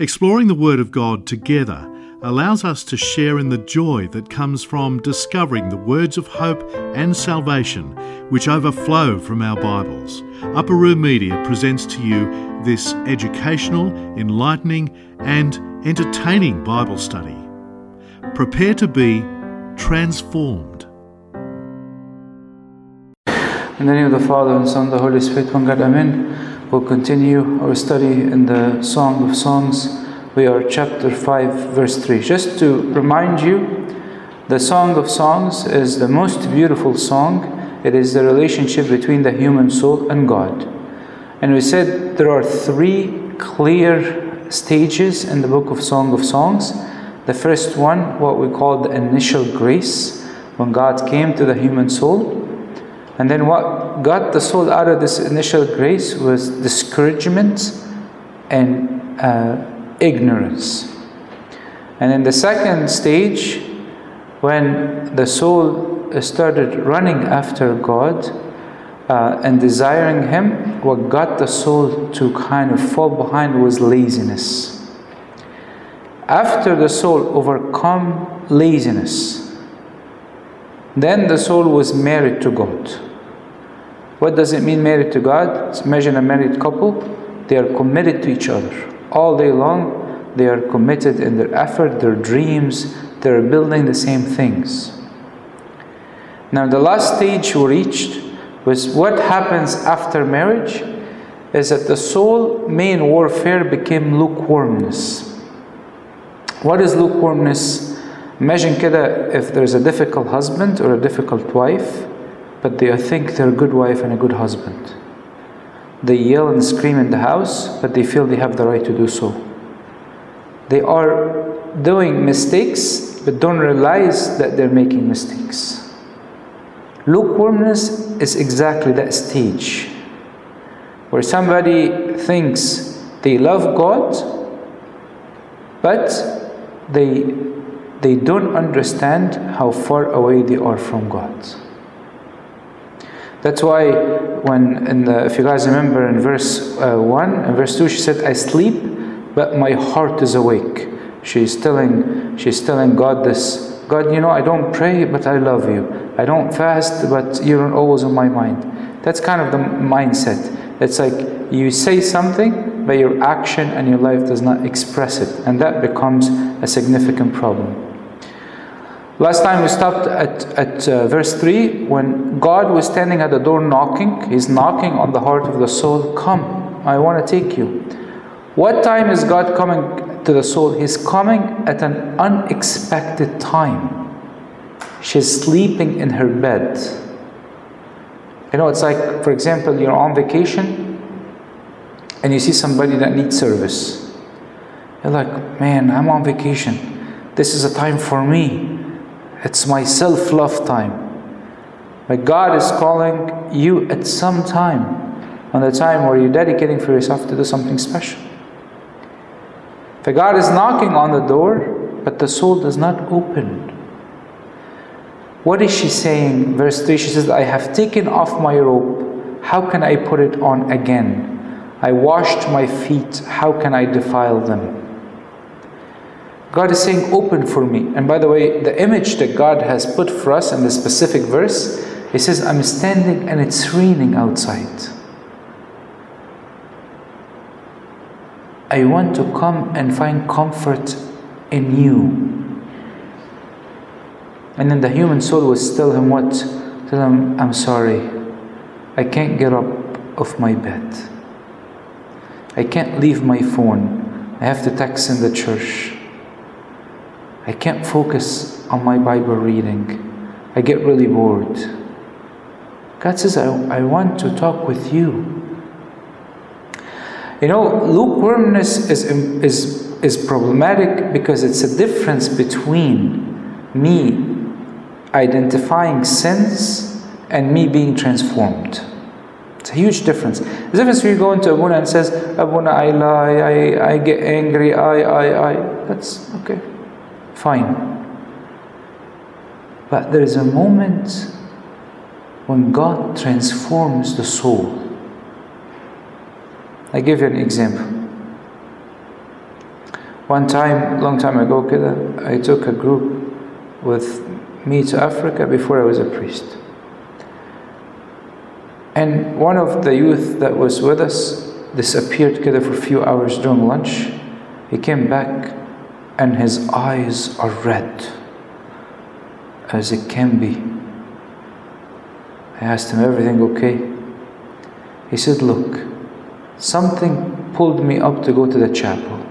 Exploring the Word of God together allows us to share in the joy that comes from discovering the words of hope and salvation which overflow from our Bibles. Upper Room Media presents to you this educational, enlightening, and entertaining Bible study. Prepare to be transformed. In the name of the Father, and Son, and the Holy Spirit, one God, Amen. We'll continue our study in the Song of Songs. We are chapter 5, verse 3. Just to remind you, the Song of Songs is the most beautiful song. It is the relationship between the human soul and God. And we said there are three clear stages in the book of Song of Songs. The first one, what we call the initial grace, when God came to the human soul. And then what got the soul out of this initial grace was discouragement and uh, ignorance. And in the second stage, when the soul started running after God uh, and desiring Him, what got the soul to kind of fall behind was laziness. After the soul overcome laziness, then the soul was married to God. What does it mean married to God? Imagine a married couple, they are committed to each other all day long they are committed in their effort, their dreams, they're building the same things. Now, the last stage we reached was what happens after marriage is that the soul main warfare became lukewarmness. What is lukewarmness? Imagine kida if there's a difficult husband or a difficult wife, but they think they're a good wife and a good husband. They yell and scream in the house, but they feel they have the right to do so. They are doing mistakes, but don't realize that they're making mistakes. Lukewarmness is exactly that stage where somebody thinks they love God, but they, they don't understand how far away they are from God. That's why when, in the, if you guys remember in verse uh, 1 and verse 2, she said, I sleep, but my heart is awake. She's telling, she's telling God this God, you know, I don't pray, but I love you. I don't fast, but you're always on my mind. That's kind of the mindset. It's like you say something, but your action and your life does not express it, and that becomes a significant problem. Last time we stopped at, at uh, verse 3 when God was standing at the door knocking. He's knocking on the heart of the soul. Come, I want to take you. What time is God coming to the soul? He's coming at an unexpected time. She's sleeping in her bed. You know, it's like, for example, you're on vacation and you see somebody that needs service. You're like, man, I'm on vacation. This is a time for me. It's my self love time. But God is calling you at some time, on the time where you're dedicating for yourself to do something special. For God is knocking on the door, but the soul does not open. What is she saying? Verse 3 she says, I have taken off my robe. How can I put it on again? I washed my feet. How can I defile them? God is saying, Open for me. And by the way, the image that God has put for us in the specific verse, He says, I'm standing and it's raining outside. I want to come and find comfort in you. And then the human soul will tell him what? Tell him, I'm sorry. I can't get up off my bed. I can't leave my phone. I have to text in the church. I can't focus on my Bible reading. I get really bored. God says, I, I want to talk with you. You know, lukewarmness is, is, is problematic because it's a difference between me identifying sins and me being transformed. It's a huge difference. The difference when you go into Abuna and says, Abuna, I lie, I, I get angry, I, I, I. That's okay fine. But there is a moment when God transforms the soul. I give you an example. One time, long time ago, I took a group with me to Africa before I was a priest. And one of the youth that was with us disappeared for a few hours during lunch. He came back and his eyes are red as it can be. I asked him, Everything okay? He said, Look, something pulled me up to go to the chapel.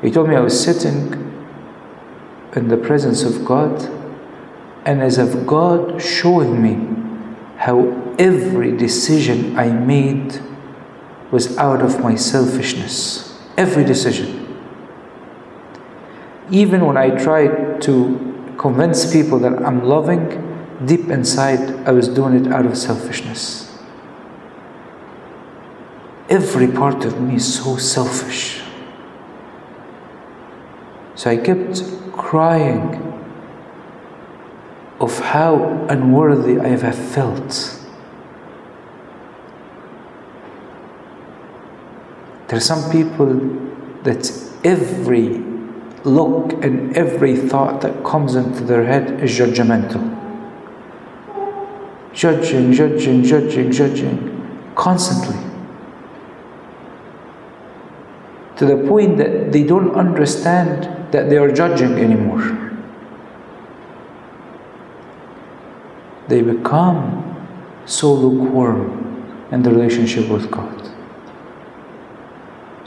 He told me I was sitting in the presence of God, and as if God showing me how every decision I made was out of my selfishness. Every decision. Even when I tried to convince people that I'm loving, deep inside I was doing it out of selfishness. Every part of me is so selfish. So I kept crying of how unworthy I have felt. There are some people that every look and every thought that comes into their head is judgmental. Judging, judging, judging, judging, constantly. To the point that they don't understand that they are judging anymore. They become so lukewarm in the relationship with God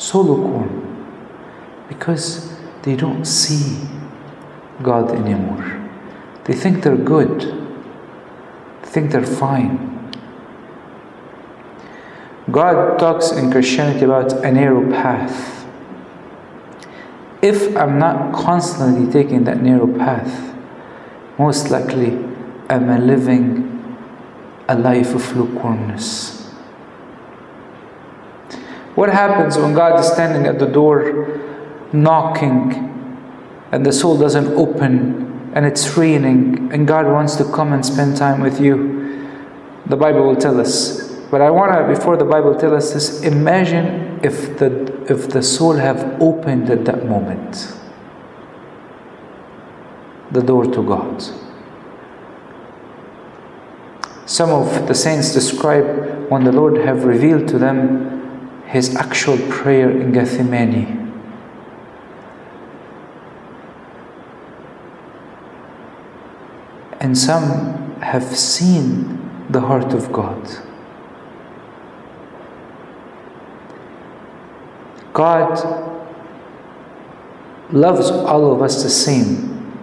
so lukewarm because they don't see God anymore. They think they're good, they think they're fine. God talks in Christianity about a narrow path. If I'm not constantly taking that narrow path, most likely I'm living a life of lukewarmness. What happens when God is standing at the door knocking and the soul doesn't open and it's raining and God wants to come and spend time with you? The Bible will tell us. But I want to, before the Bible tells us this, imagine if the, if the soul have opened at that moment the door to God. Some of the saints describe when the Lord have revealed to them his actual prayer in Gethsemane. And some have seen the heart of God. God loves all of us the same,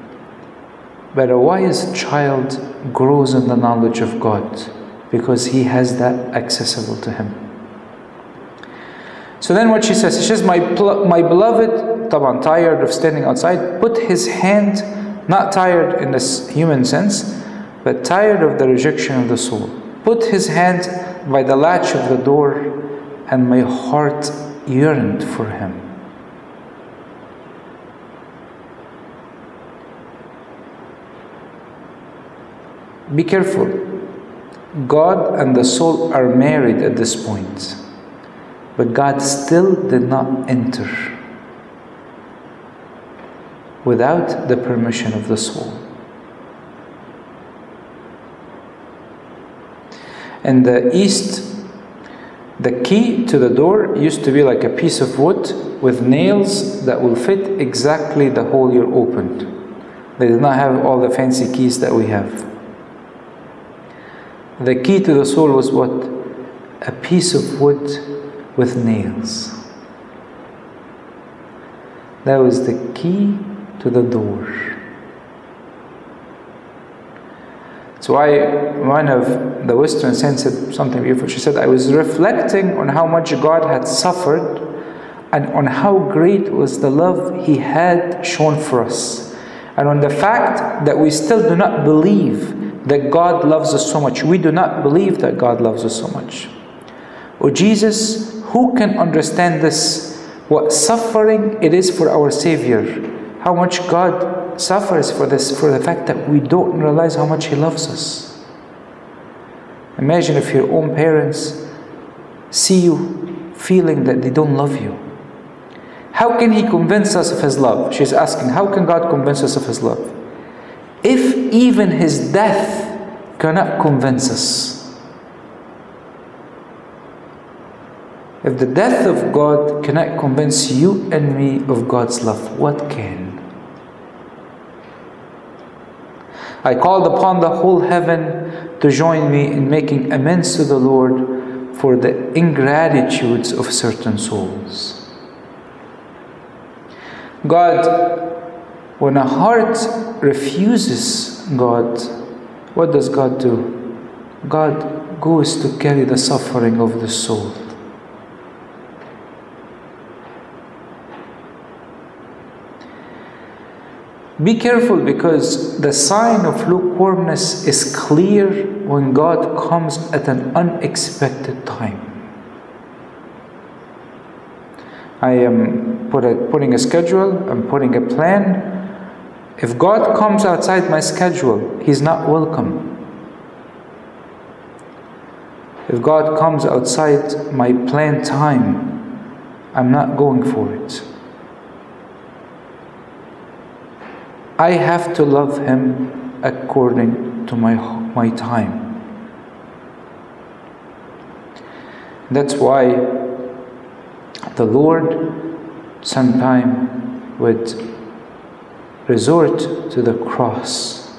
but a wise child grows in the knowledge of God because he has that accessible to him. So then what she says, she says, my, my beloved, Taban, tired of standing outside, put his hand, not tired in this human sense, but tired of the rejection of the soul. Put his hand by the latch of the door, and my heart yearned for him. Be careful. God and the soul are married at this point. But God still did not enter without the permission of the soul. In the East, the key to the door used to be like a piece of wood with nails that will fit exactly the hole you're opened. They did not have all the fancy keys that we have. The key to the soul was what? A piece of wood with nails. That was the key to the door. That's why one of the Western saints said something beautiful. She said, I was reflecting on how much God had suffered and on how great was the love He had shown for us. And on the fact that we still do not believe that God loves us so much. We do not believe that God loves us so much. Oh, Jesus who can understand this? What suffering it is for our Savior. How much God suffers for this, for the fact that we don't realize how much He loves us. Imagine if your own parents see you feeling that they don't love you. How can He convince us of His love? She's asking, How can God convince us of His love? If even His death cannot convince us. If the death of God cannot convince you and me of God's love, what can? I called upon the whole heaven to join me in making amends to the Lord for the ingratitudes of certain souls. God, when a heart refuses God, what does God do? God goes to carry the suffering of the soul. Be careful because the sign of lukewarmness is clear when God comes at an unexpected time. I am put a, putting a schedule, I'm putting a plan. If God comes outside my schedule, He's not welcome. If God comes outside my planned time, I'm not going for it. I have to love Him according to my, my time. That's why the Lord sometime would resort to the cross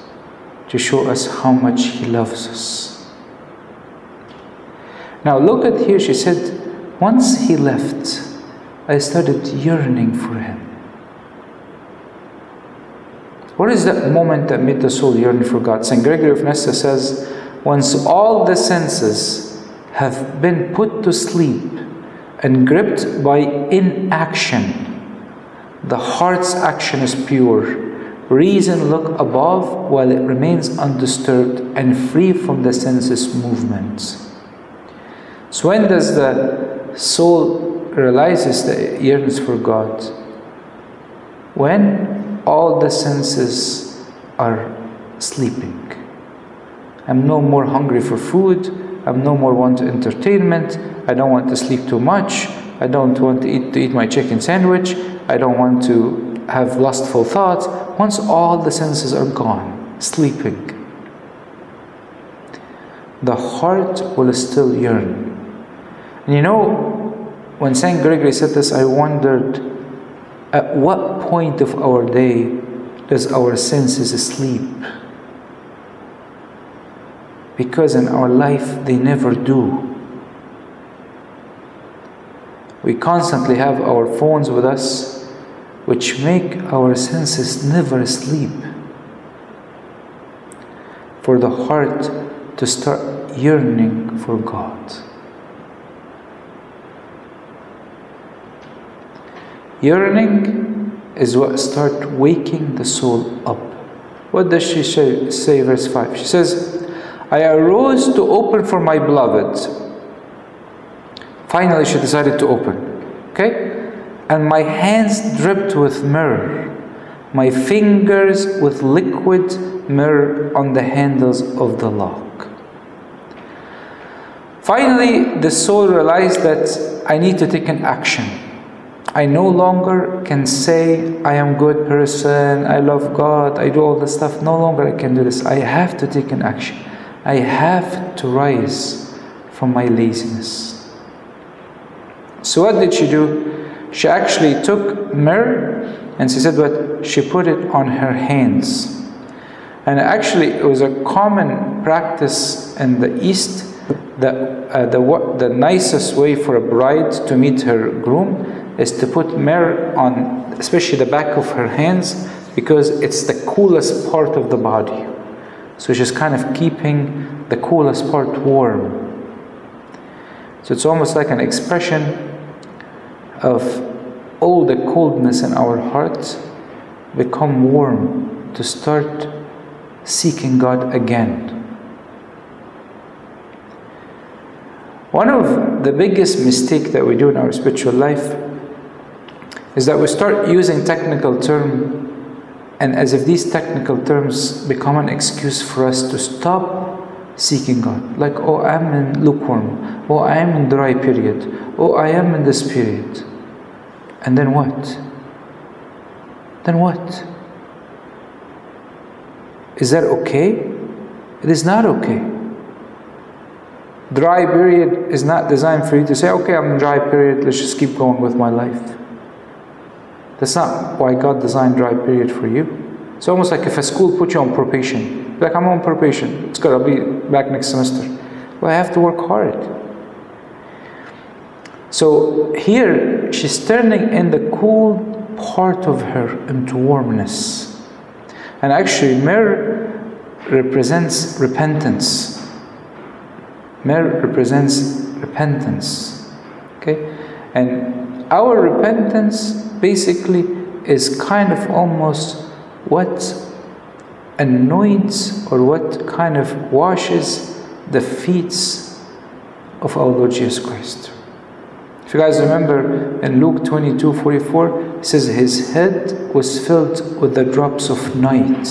to show us how much He loves us. Now, look at here, she said, once He left, I started yearning for Him. What is that moment that made the soul yearn for God? St. Gregory of Nyssa says, once all the senses have been put to sleep and gripped by inaction, the heart's action is pure. Reason look above while it remains undisturbed and free from the senses' movements. So when does the soul realizes that it yearns for God? When all the senses are sleeping. I'm no more hungry for food. I'm no more want entertainment. I don't want to sleep too much. I don't want to eat, to eat my chicken sandwich. I don't want to have lustful thoughts. Once all the senses are gone, sleeping, the heart will still yearn. And you know, when St. Gregory said this, I wondered at what point of our day does our senses sleep? Because in our life they never do. We constantly have our phones with us, which make our senses never sleep. For the heart to start yearning for God. Yearning is what start waking the soul up. What does she say, say verse 5? She says, I arose to open for my beloved. Finally, she decided to open. Okay? And my hands dripped with myrrh, my fingers with liquid myrrh on the handles of the lock. Finally, the soul realized that I need to take an action. I no longer can say, I am good person, I love God, I do all this stuff. No longer I can do this. I have to take an action. I have to rise from my laziness. So what did she do? She actually took myrrh and she said what? She put it on her hands. And actually it was a common practice in the East that uh, the, the nicest way for a bride to meet her groom is to put myrrh on, especially the back of her hands, because it's the coolest part of the body. So she's kind of keeping the coolest part warm. So it's almost like an expression of all the coldness in our hearts become warm to start seeking God again. One of the biggest mistake that we do in our spiritual life is that we start using technical term and as if these technical terms become an excuse for us to stop seeking God. Like, oh, I'm in lukewarm. Oh, I am in dry period. Oh, I am in this period. And then what? Then what? Is that okay? It is not okay. Dry period is not designed for you to say, okay, I'm in dry period, let's just keep going with my life. That's not why God designed dry period for you. It's almost like if a school put you on probation. Like, I'm on probation. It's good, I'll be back next semester. Well, I have to work hard. So here, she's turning in the cool part of her into warmness. And actually, myrrh represents repentance. Myrrh represents repentance. Okay? And our repentance basically is kind of almost what anoints or what kind of washes the feet of our Lord Jesus Christ. If you guys remember in Luke 22 44, it says, His head was filled with the drops of night.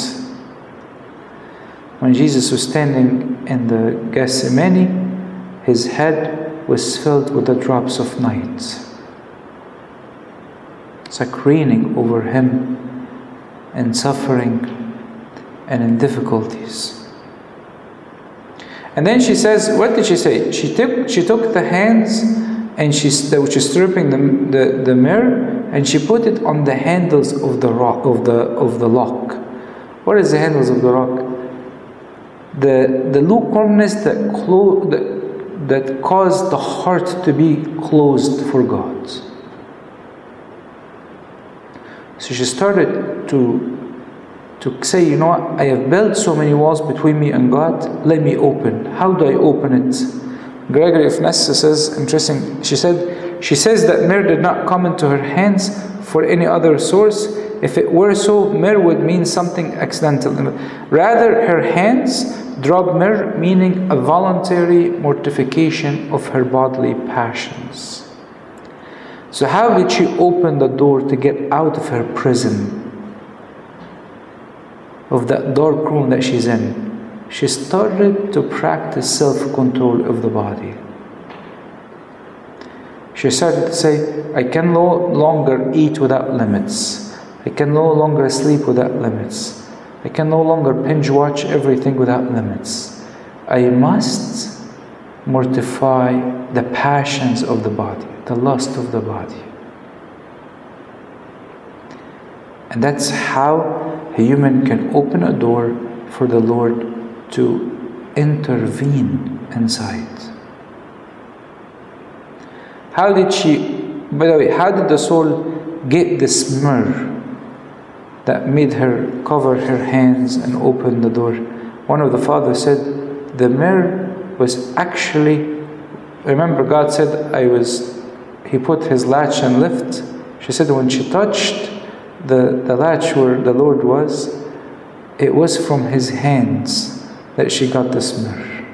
When Jesus was standing in the Gethsemane, his head was filled with the drops of night. Raining over him in suffering and in difficulties. And then she says, what did she say? She took, she took the hands and she which is stripping the, the, the myrrh and she put it on the handles of the rock of the of the lock. What is the handles of the rock? The the lukewarmness that clo- that, that caused the heart to be closed for God. So she started to to say, you know I have built so many walls between me and God, let me open. How do I open it? Gregory of Nyssa says, interesting, she said, she says that myrrh did not come into her hands for any other source. If it were so, myrrh would mean something accidental. Rather, her hands dropped myrrh, meaning a voluntary mortification of her bodily passions. So, how did she open the door to get out of her prison, of that dark room that she's in? she started to practice self control of the body. She started to say, I can no longer eat without limits. I can no longer sleep without limits. I can no longer binge watch everything without limits. I must mortify the passions of the body, the lust of the body. And that's how a human can open a door for the Lord to intervene inside. How did she, by the way, how did the soul get this myrrh that made her cover her hands and open the door? One of the fathers said the myrrh was actually, remember, God said, I was, He put His latch and lift. She said, when she touched the, the latch where the Lord was, it was from His hands that she got this myrrh.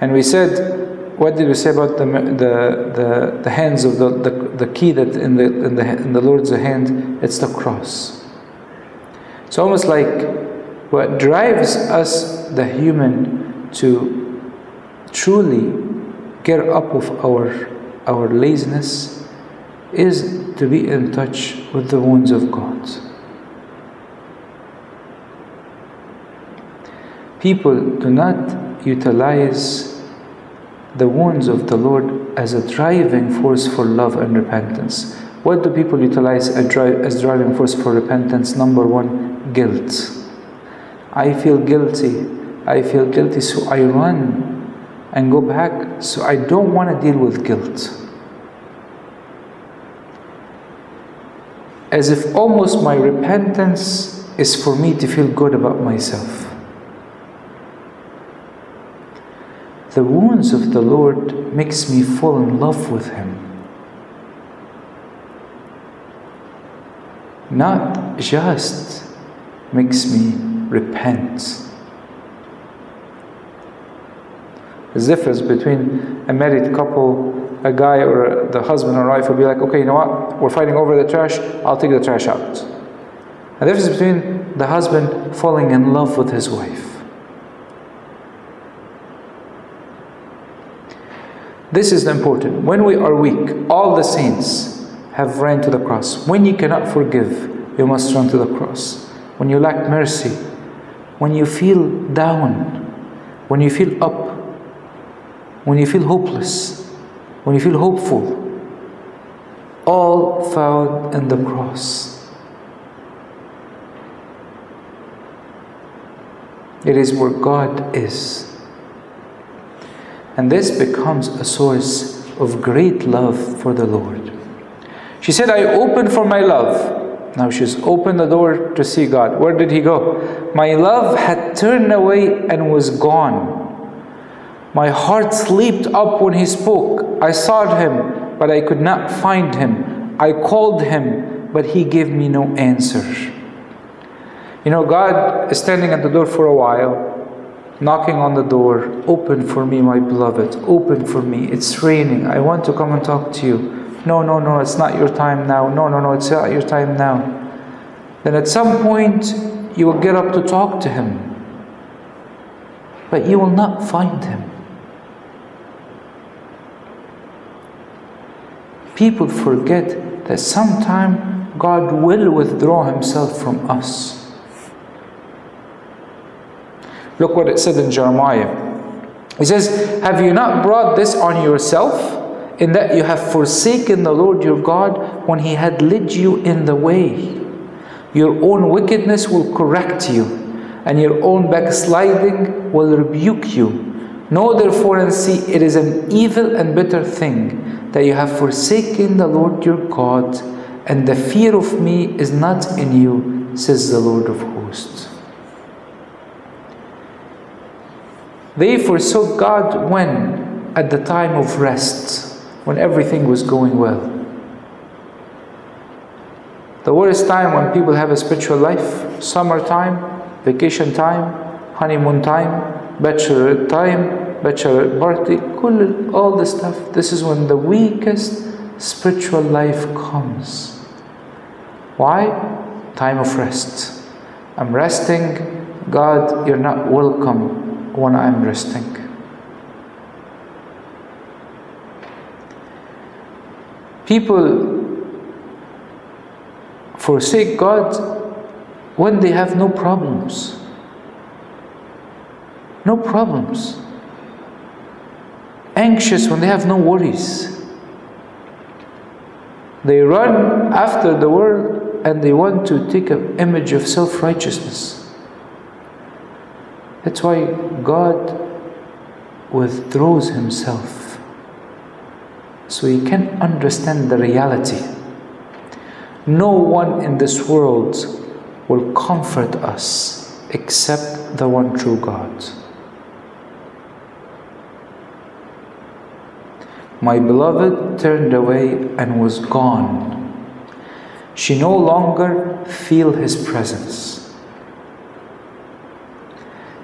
And we said, what did we say about the, the, the, the hands of the, the, the key that in the, in, the, in the Lord's hand? It's the cross. It's almost like what drives us, the human, to truly get up of our, our laziness is to be in touch with the wounds of God. people do not utilize the wounds of the Lord as a driving force for love and repentance. What do people utilize as driving force for repentance? Number one, guilt. I feel guilty. I feel guilty, so I run and go back. So I don't want to deal with guilt. As if almost my repentance is for me to feel good about myself. The wounds of the Lord makes me fall in love with Him. Not just makes me repent. There's difference between a married couple, a guy or the husband or wife will be like, okay, you know what? We're fighting over the trash. I'll take the trash out. The difference between the husband falling in love with his wife. This is important. When we are weak, all the saints have ran to the cross. When you cannot forgive, you must run to the cross. When you lack mercy, when you feel down, when you feel up, when you feel hopeless, when you feel hopeful, all found in the cross. It is where God is. And this becomes a source of great love for the Lord. She said, I open for my love. Now she's opened the door to see God. Where did he go? My love had turned away and was gone. My heart leaped up when he spoke. I sought him, but I could not find him. I called him, but he gave me no answer. You know, God is standing at the door for a while, knocking on the door. Open for me, my beloved. Open for me. It's raining. I want to come and talk to you. No, no, no, it's not your time now. No, no, no, it's not your time now. Then at some point, you will get up to talk to him, but you will not find him. People forget that sometime God will withdraw himself from us. Look what it said in Jeremiah. He says, Have you not brought this on yourself, in that you have forsaken the Lord your God when he had led you in the way? Your own wickedness will correct you, and your own backsliding will rebuke you. Know therefore and see it is an evil and bitter thing that you have forsaken the Lord your God, and the fear of me is not in you, says the Lord of hosts. They forsook God when? At the time of rest, when everything was going well. The worst time when people have a spiritual life, summertime, vacation time, honeymoon time, bachelor time, bachelor party, all the stuff. This is when the weakest spiritual life comes. Why? Time of rest. I'm resting. God, you're not welcome when I'm resting. People forsake God when they have no problems. No problems. Anxious when they have no worries. They run after the world and they want to take an image of self righteousness. That's why God withdraws Himself so He can understand the reality. No one in this world will comfort us except the one true God. My beloved turned away and was gone. She no longer feel his presence.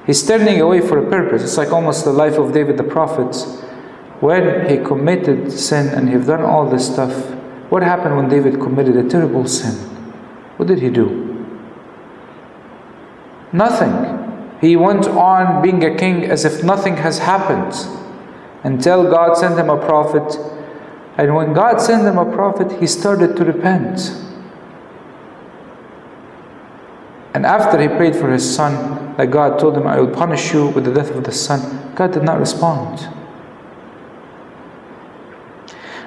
He's turning away for a purpose. It's like almost the life of David the prophet. When he committed sin and he've done all this stuff, what happened when David committed a terrible sin? What did he do? Nothing. He went on being a king as if nothing has happened until God sent him a prophet. And when God sent him a prophet, he started to repent. And after he prayed for his son, that God told him, I will punish you with the death of the son, God did not respond.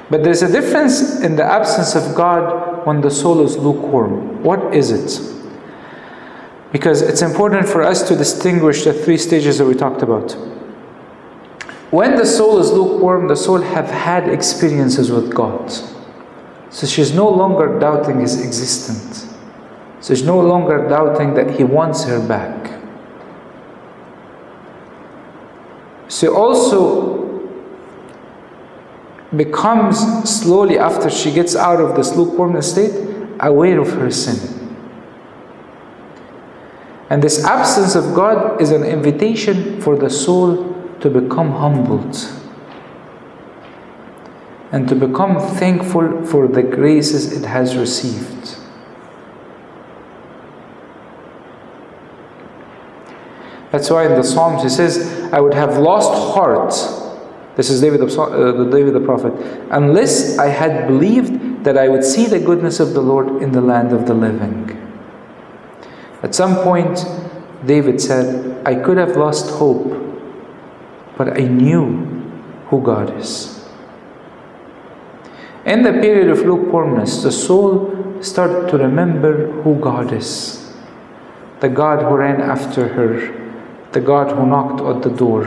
But there's a difference in the absence of God when the soul is lukewarm. What is it? Because it's important for us to distinguish the three stages that we talked about. When the soul is lukewarm, the soul have had experiences with God. So she's no longer doubting his existence. So she's no longer doubting that he wants her back. She also becomes slowly after she gets out of this lukewarm state aware of her sin. And this absence of God is an invitation for the soul to become humbled and to become thankful for the graces it has received. That's why in the Psalms he says, I would have lost heart This is David the, uh, David the prophet. Unless I had believed that I would see the goodness of the Lord in the land of the living. At some point, David said, I could have lost hope, but I knew who God is. In the period of lukewarmness, the soul started to remember who God is the God who ran after her, the God who knocked at the door,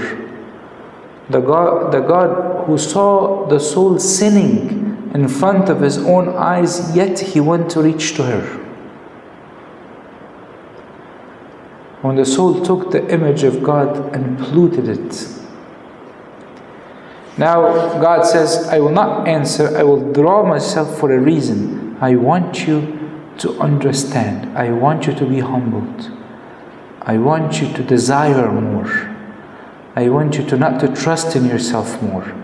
the God, the God who saw the soul sinning in front of his own eyes, yet he went to reach to her. When the soul took the image of God and polluted it, now God says, I will not answer, I will draw myself for a reason. I want you to understand. I want you to be humbled. I want you to desire more. I want you to not to trust in yourself more.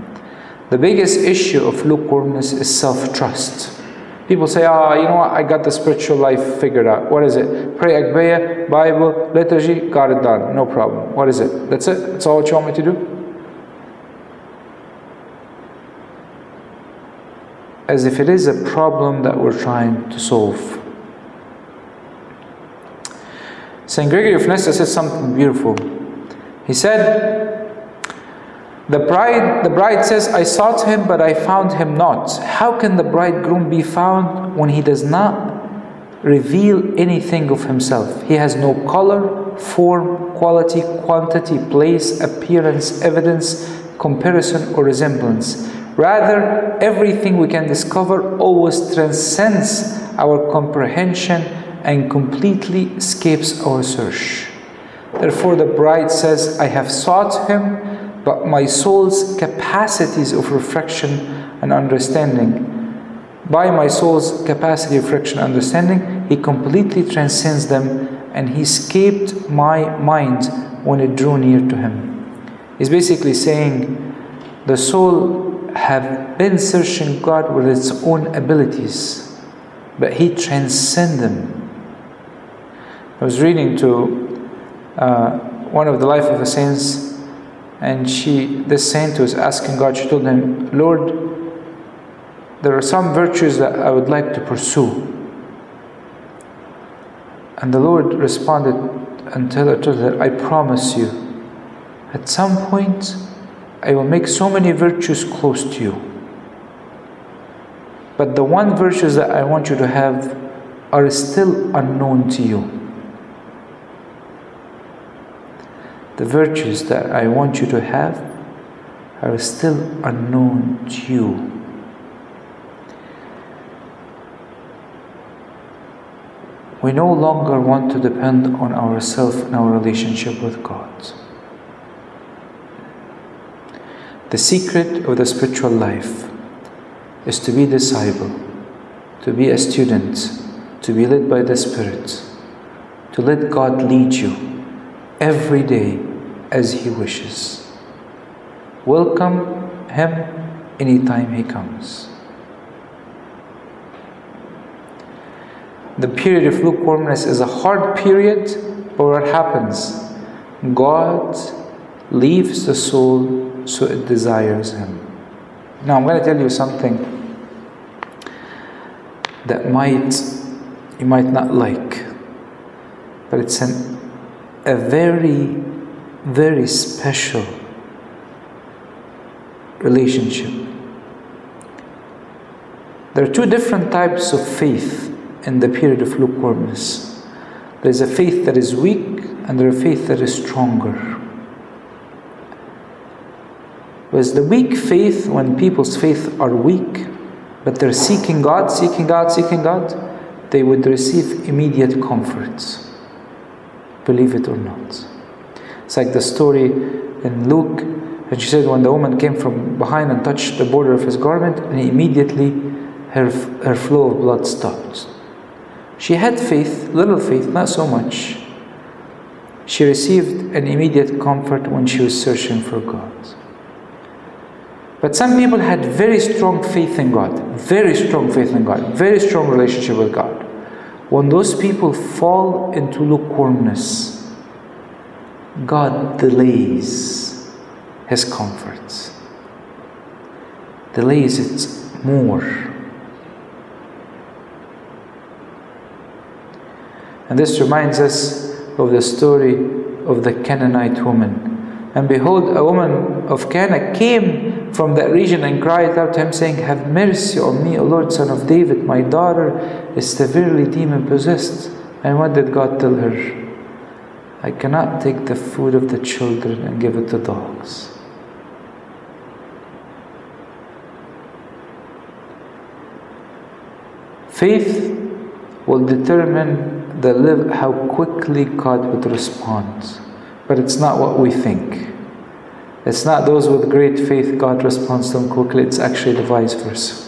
The biggest issue of lukewarmness is self-trust. People say, ah, oh, you know what, I got the spiritual life figured out. What is it? Pray Agpeya, Bible, liturgy, got it done. No problem. What is it? That's it? That's all you want me to do? As if it is a problem that we're trying to solve. St. Gregory of Nyssa said something beautiful. He said, the bride, the bride says, I sought him, but I found him not. How can the bridegroom be found when he does not reveal anything of himself? He has no color, form, quality, quantity, place, appearance, evidence, comparison, or resemblance. Rather, everything we can discover always transcends our comprehension and completely escapes our search. Therefore, the bride says, I have sought him, but my soul's capacities of reflection and understanding, by my soul's capacity of reflection and understanding, he completely transcends them and he escaped my mind when it drew near to him. He's basically saying the soul have been searching God with its own abilities, but he transcends them I was reading to uh, one of the life of the saints, and she, this saint was asking God. She told him, "Lord, there are some virtues that I would like to pursue." And the Lord responded and told her, "I promise you, at some point, I will make so many virtues close to you." But the one virtues that I want you to have are still unknown to you. The virtues that I want you to have are still unknown to you. We no longer want to depend on ourselves and our relationship with God. The secret of the spiritual life is to be disciple, to be a student, to be led by the Spirit, to let God lead you every day as He wishes. Welcome Him anytime He comes. The period of lukewarmness is a hard period, but what happens? God leaves the soul so it desires Him. Now, I'm going to tell you something that might you might not like, but it's an a very, very special relationship. There are two different types of faith in the period of lukewarmness. There's a faith that is weak, and there's a faith that is stronger. Whereas the weak faith, when people's faith are weak, but they're seeking God, seeking God, seeking God, they would receive immediate comfort believe it or not. It's like the story in Luke, and she said when the woman came from behind and touched the border of his garment, and immediately her, her flow of blood stopped. She had faith, little faith, not so much. She received an immediate comfort when she was searching for God. But some people had very strong faith in God, very strong faith in God, very strong relationship with God. When those people fall into lukewarmness, God delays His comforts. delays it more. And this reminds us of the story of the Canaanite woman. And behold, a woman of Cana came from that region and cried out to him, saying, Have mercy on me, O Lord, son of David. My daughter is severely demon possessed. And what did God tell her? I cannot take the food of the children and give it to dogs. Faith will determine the live, how quickly God would respond. But it's not what we think. It's not those with great faith God responds to them quickly, it's actually the vice versa.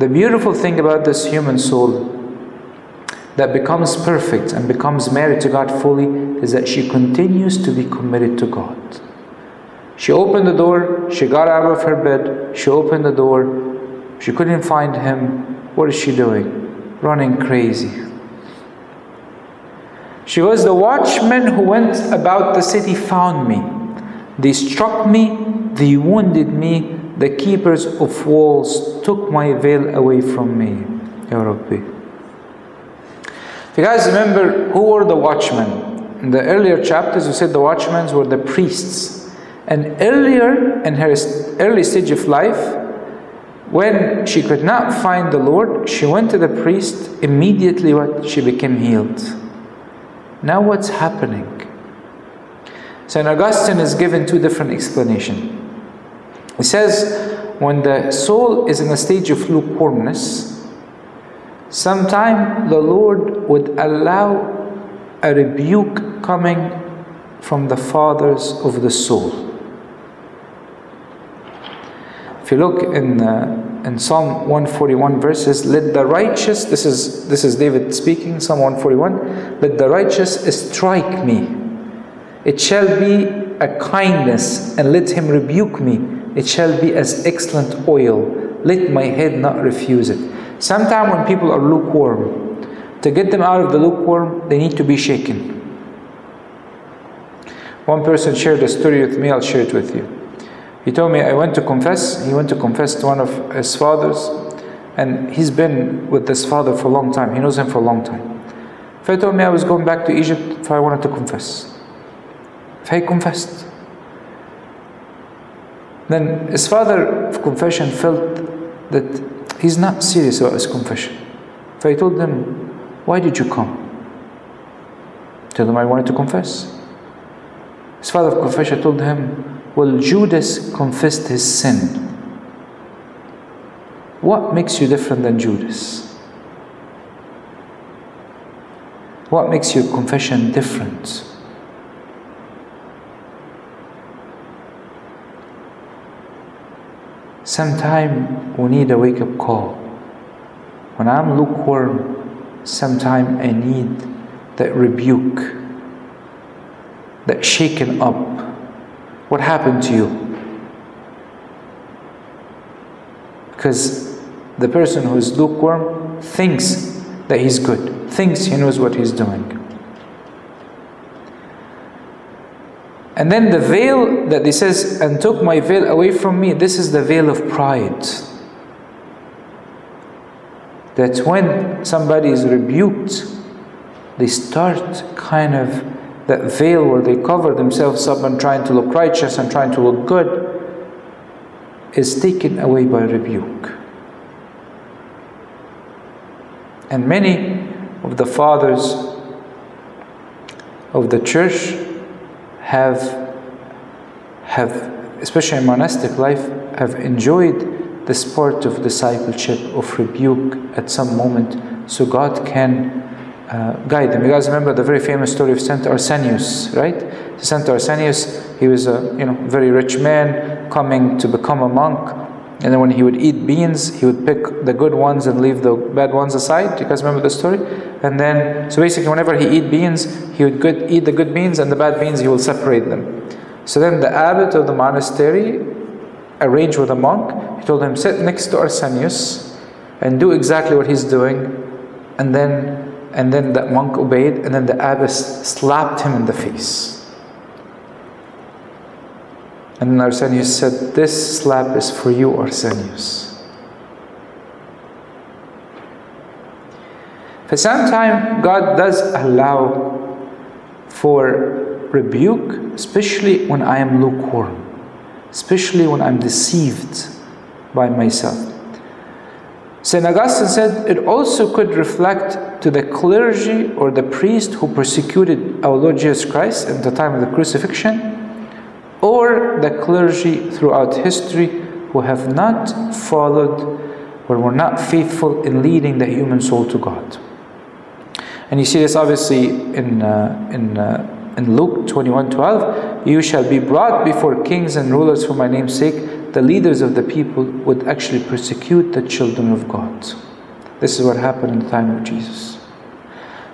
The beautiful thing about this human soul that becomes perfect and becomes married to God fully is that she continues to be committed to God. She opened the door, she got out of her bed, she opened the door, she couldn't find him. What is she doing? Running crazy. She was The watchman who went about the city found me. They struck me, they wounded me, the keepers of walls took my veil away from me. Ya Rabbi. If you guys remember, who were the watchmen? In the earlier chapters, we said the watchmen were the priests. And earlier in her early stage of life, when she could not find the Lord, she went to the priest. Immediately, what she became healed. Now, what's happening? St. Augustine is given two different explanations. He says, when the soul is in a stage of lukewarmness, sometime the Lord would allow a rebuke coming from the fathers of the soul. If you look in, uh, in Psalm 141 verses, let the righteous, this is, this is David speaking, Psalm 141, let the righteous strike me. It shall be a kindness, and let him rebuke me. It shall be as excellent oil. Let my head not refuse it. Sometimes when people are lukewarm, to get them out of the lukewarm, they need to be shaken. One person shared a story with me, I'll share it with you. He told me, I went to confess. He went to confess to one of his fathers, and he's been with this father for a long time. He knows him for a long time. He told me I was going back to Egypt if I wanted to confess. He confessed. Then his father of confession felt that he's not serious about his confession. So told him, Why did you come? I told him I wanted to confess. His father of confession told him, well, Judas confessed his sin. What makes you different than Judas? What makes your confession different? Sometime we need a wake up call. When I'm lukewarm, sometime I need that rebuke, that shaken up what happened to you? Because the person who is lukewarm thinks that he's good, thinks he knows what he's doing. And then the veil that he says, and took my veil away from me, this is the veil of pride. That when somebody is rebuked, they start kind of that veil where they cover themselves up and trying to look righteous and trying to look good is taken away by rebuke. And many of the fathers of the church have, have especially in monastic life, have enjoyed the sport of discipleship, of rebuke at some moment, so God can uh, guide them. You guys remember the very famous story of Saint Arsenius, right? Saint Arsenius, he was a you know very rich man coming to become a monk, and then when he would eat beans, he would pick the good ones and leave the bad ones aside. You guys remember the story? And then, so basically, whenever he eat beans, he would good, eat the good beans, and the bad beans he will separate them. So then, the abbot of the monastery arranged with a monk. He told him, sit next to Arsenius and do exactly what he's doing, and then and then the monk obeyed, and then the abbess slapped him in the face. And Arsenius said, This slap is for you, Arsenius. For some time, God does allow for rebuke, especially when I am lukewarm, especially when I'm deceived by myself. St. Augustine said it also could reflect to the clergy or the priest who persecuted our Lord Jesus Christ at the time of the crucifixion, or the clergy throughout history who have not followed or were not faithful in leading the human soul to God. And you see this obviously in, uh, in, uh, in Luke 21 12. You shall be brought before kings and rulers for my name's sake the leaders of the people would actually persecute the children of God. This is what happened in the time of Jesus.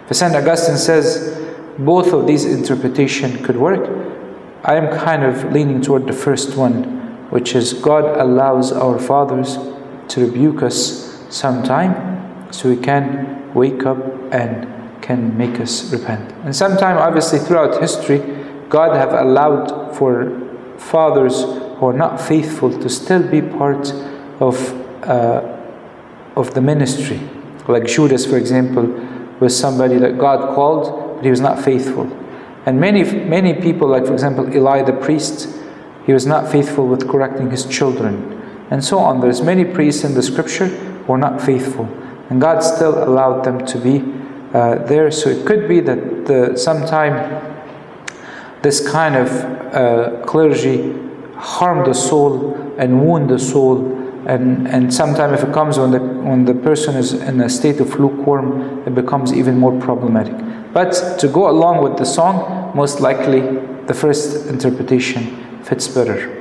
For St. Augustine says both of these interpretation could work. I am kind of leaning toward the first one, which is God allows our fathers to rebuke us sometime so we can wake up and can make us repent. And sometime, obviously, throughout history, God have allowed for fathers who are not faithful to still be part of, uh, of the ministry. Like Judas, for example, was somebody that God called, but he was not faithful. And many, many people, like for example, Eli the priest, he was not faithful with correcting his children. And so on. There's many priests in the scripture who are not faithful. And God still allowed them to be uh, there. So it could be that the, sometime this kind of uh, clergy harm the soul and wound the soul. And, and sometimes if it comes when the, when the person is in a state of lukewarm, it becomes even more problematic. But to go along with the song, most likely the first interpretation fits better.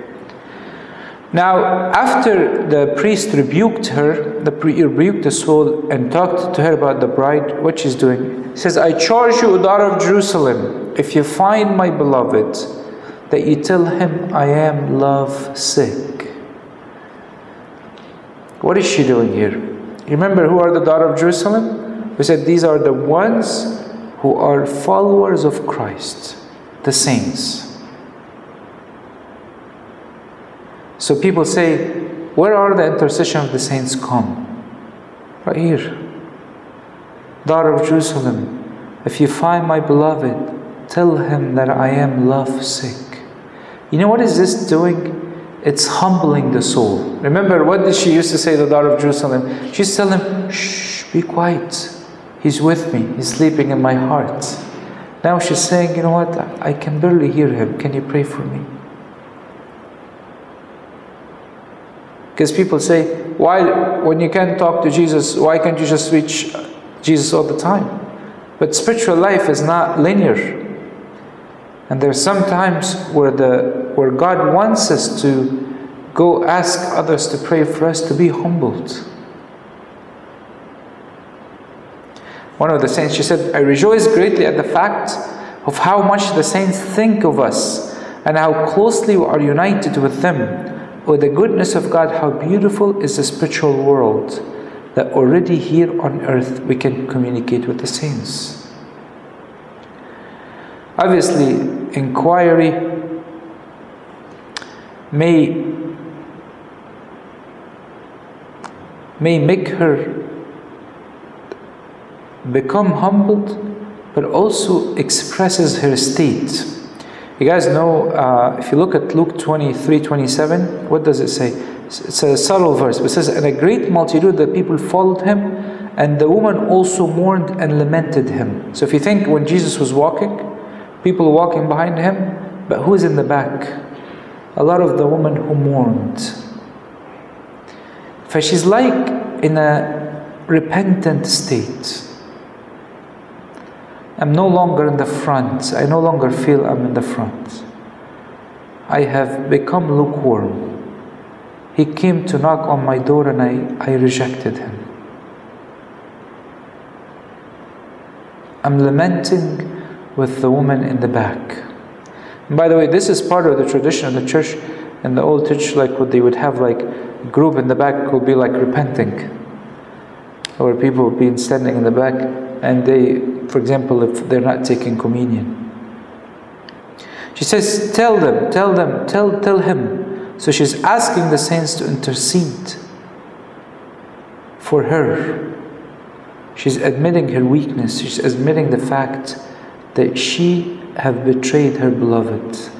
Now, after the priest rebuked her, the priest rebuked the soul and talked to her about the bride, what she's doing. He says, I charge you, daughter of Jerusalem, if you find my beloved, that you tell him, I am love sick. What is she doing here? Remember who are the daughter of Jerusalem? We said these are the ones who are followers of Christ, the saints. So people say, Where are the intercession of the saints come? Right here. Daughter of Jerusalem, if you find my beloved, tell him that I am love sick. You know what is this doing? It's humbling the soul. Remember, what did she used to say, to the daughter of Jerusalem? She's telling him, shh, be quiet. He's with me. He's sleeping in my heart. Now she's saying, you know what? I can barely hear him. Can you pray for me? Because people say, why, when you can't talk to Jesus, why can't you just reach Jesus all the time? But spiritual life is not linear. And there's some times where the where God wants us to go ask others to pray for us to be humbled. One of the saints, she said, I rejoice greatly at the fact of how much the saints think of us and how closely we are united with them. With the goodness of God, how beautiful is the spiritual world that already here on earth we can communicate with the saints. Obviously, inquiry may may make her become humbled, but also expresses her state. You guys know, uh, if you look at Luke 23 27, what does it say? It's a subtle verse. It says, And a great multitude of people followed him, and the woman also mourned and lamented him. So if you think when Jesus was walking, people walking behind him, but who's in the back? A lot of the women who mourned. For she's like in a repentant state. I'm no longer in the front. I no longer feel I'm in the front. I have become lukewarm. He came to knock on my door and I, I rejected him. I'm lamenting with the woman in the back. And by the way, this is part of the tradition of the church. In the old church, like what they would have, like a group in the back would be like repenting, or people would be standing in the back, and they, for example, if they're not taking communion. She says, Tell them, tell them, tell, tell him. So she's asking the saints to intercede for her. She's admitting her weakness. She's admitting the fact that she have betrayed her beloved.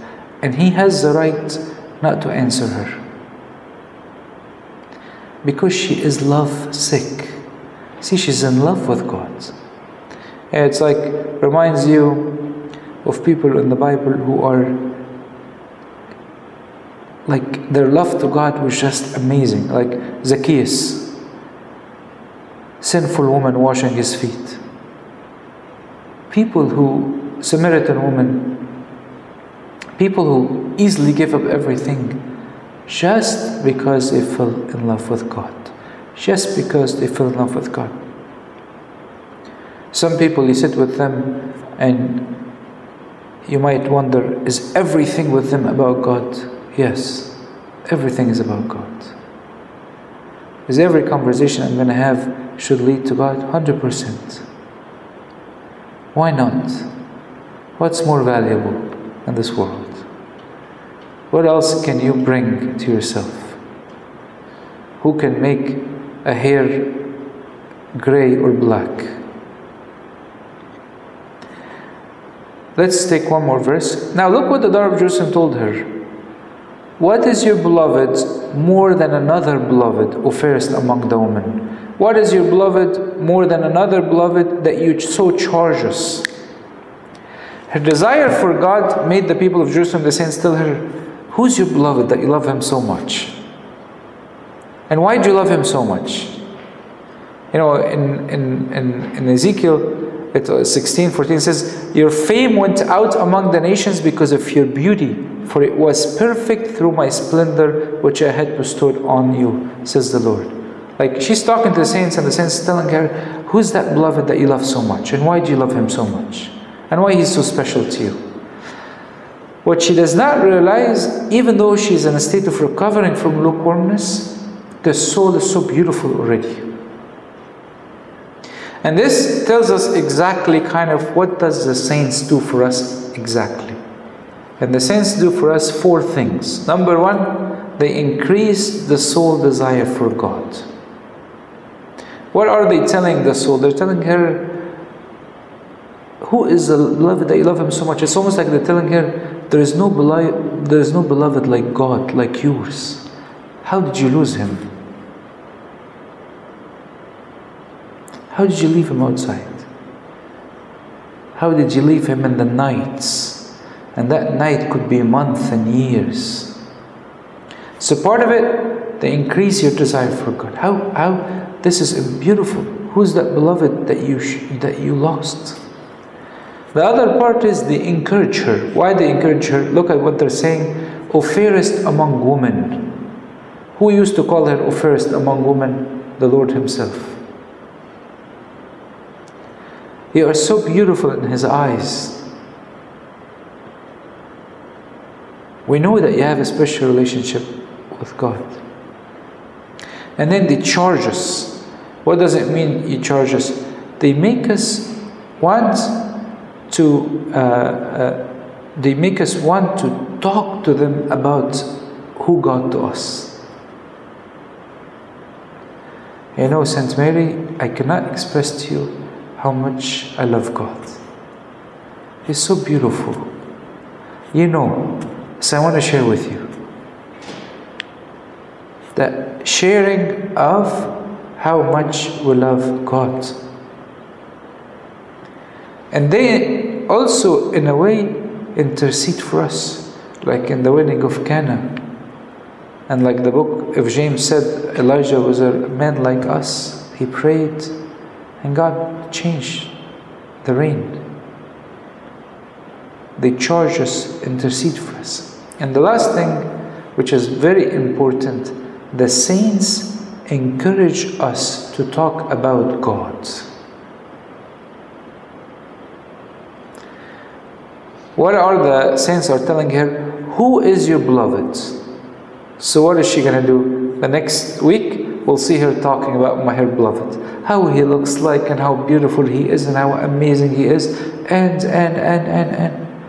And he has the right not to answer her. Because she is love sick. See, she's in love with God. It's like, reminds you of people in the Bible who are like, their love to God was just amazing. Like Zacchaeus, sinful woman washing his feet. People who, Samaritan woman, people who easily give up everything just because they fell in love with God. Just because they fell in love with God. Some people, you sit with them and you might wonder is everything with them about God? Yes, everything is about God. Is every conversation I'm going to have should lead to God? 100%. Why not? What's more valuable in this world? What else can you bring to yourself? Who can make a hair gray or black? Let's take one more verse. Now, look what the daughter of Jerusalem told her. What is your beloved more than another beloved, O fairest among the women? What is your beloved more than another beloved that you so charge us? Her desire for God made the people of Jerusalem, the saints, tell her, Who's your beloved that you love him so much? And why do you love him so much? You know, in, in, in, in Ezekiel, it, uh, 16, 14 says, Your fame went out among the nations because of your beauty, for it was perfect through my splendor which I had bestowed on you, says the Lord. Like she's talking to the saints, and the saints telling her, Who's that beloved that you love so much? And why do you love him so much? And why he's so special to you? What she does not realize, even though she's in a state of recovering from lukewarmness, the soul is so beautiful already. And this tells us exactly kind of what does the saints do for us exactly. And the saints do for us four things. Number one, they increase the soul desire for God. What are they telling the soul? They're telling her, who is the beloved that you love him so much? It's almost like they're telling her, there is no beloved, there is no beloved like God, like yours. How did you lose him? How did you leave him outside? How did you leave him in the nights? And that night could be a month and years. So part of it, they increase your desire for God. How, how, this is beautiful. Who's that beloved that you, that you lost? The other part is they encourage her. Why they encourage her? Look at what they're saying. O fairest among women. Who used to call her O fairest among women? The Lord Himself. You are so beautiful in His eyes. We know that you have a special relationship with God. And then they charge us. What does it mean, you charge us? They make us want to, uh, uh, they make us want to talk to them about who God to us. You know, Saint Mary, I cannot express to you how much I love God. He's so beautiful. You know, so I want to share with you the sharing of how much we love God. And they also, in a way, intercede for us, like in the wedding of Cana. And like the book of James said, Elijah was a man like us. He prayed, and God changed the rain. They charge us, intercede for us. And the last thing, which is very important, the saints encourage us to talk about God. What are the saints are telling her? Who is your beloved? So what is she going to do? The next week, we'll see her talking about my beloved. How he looks like and how beautiful he is and how amazing he is. And, and, and, and, and.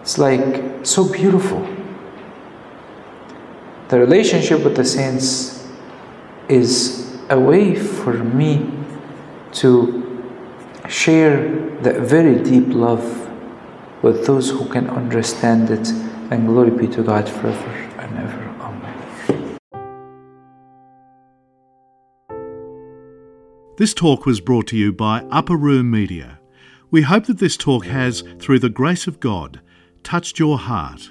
It's like so beautiful. The relationship with the saints is a way for me to share that very deep love with those who can understand it. And glory be to God forever and ever. Amen. This talk was brought to you by Upper Room Media. We hope that this talk has, through the grace of God, touched your heart,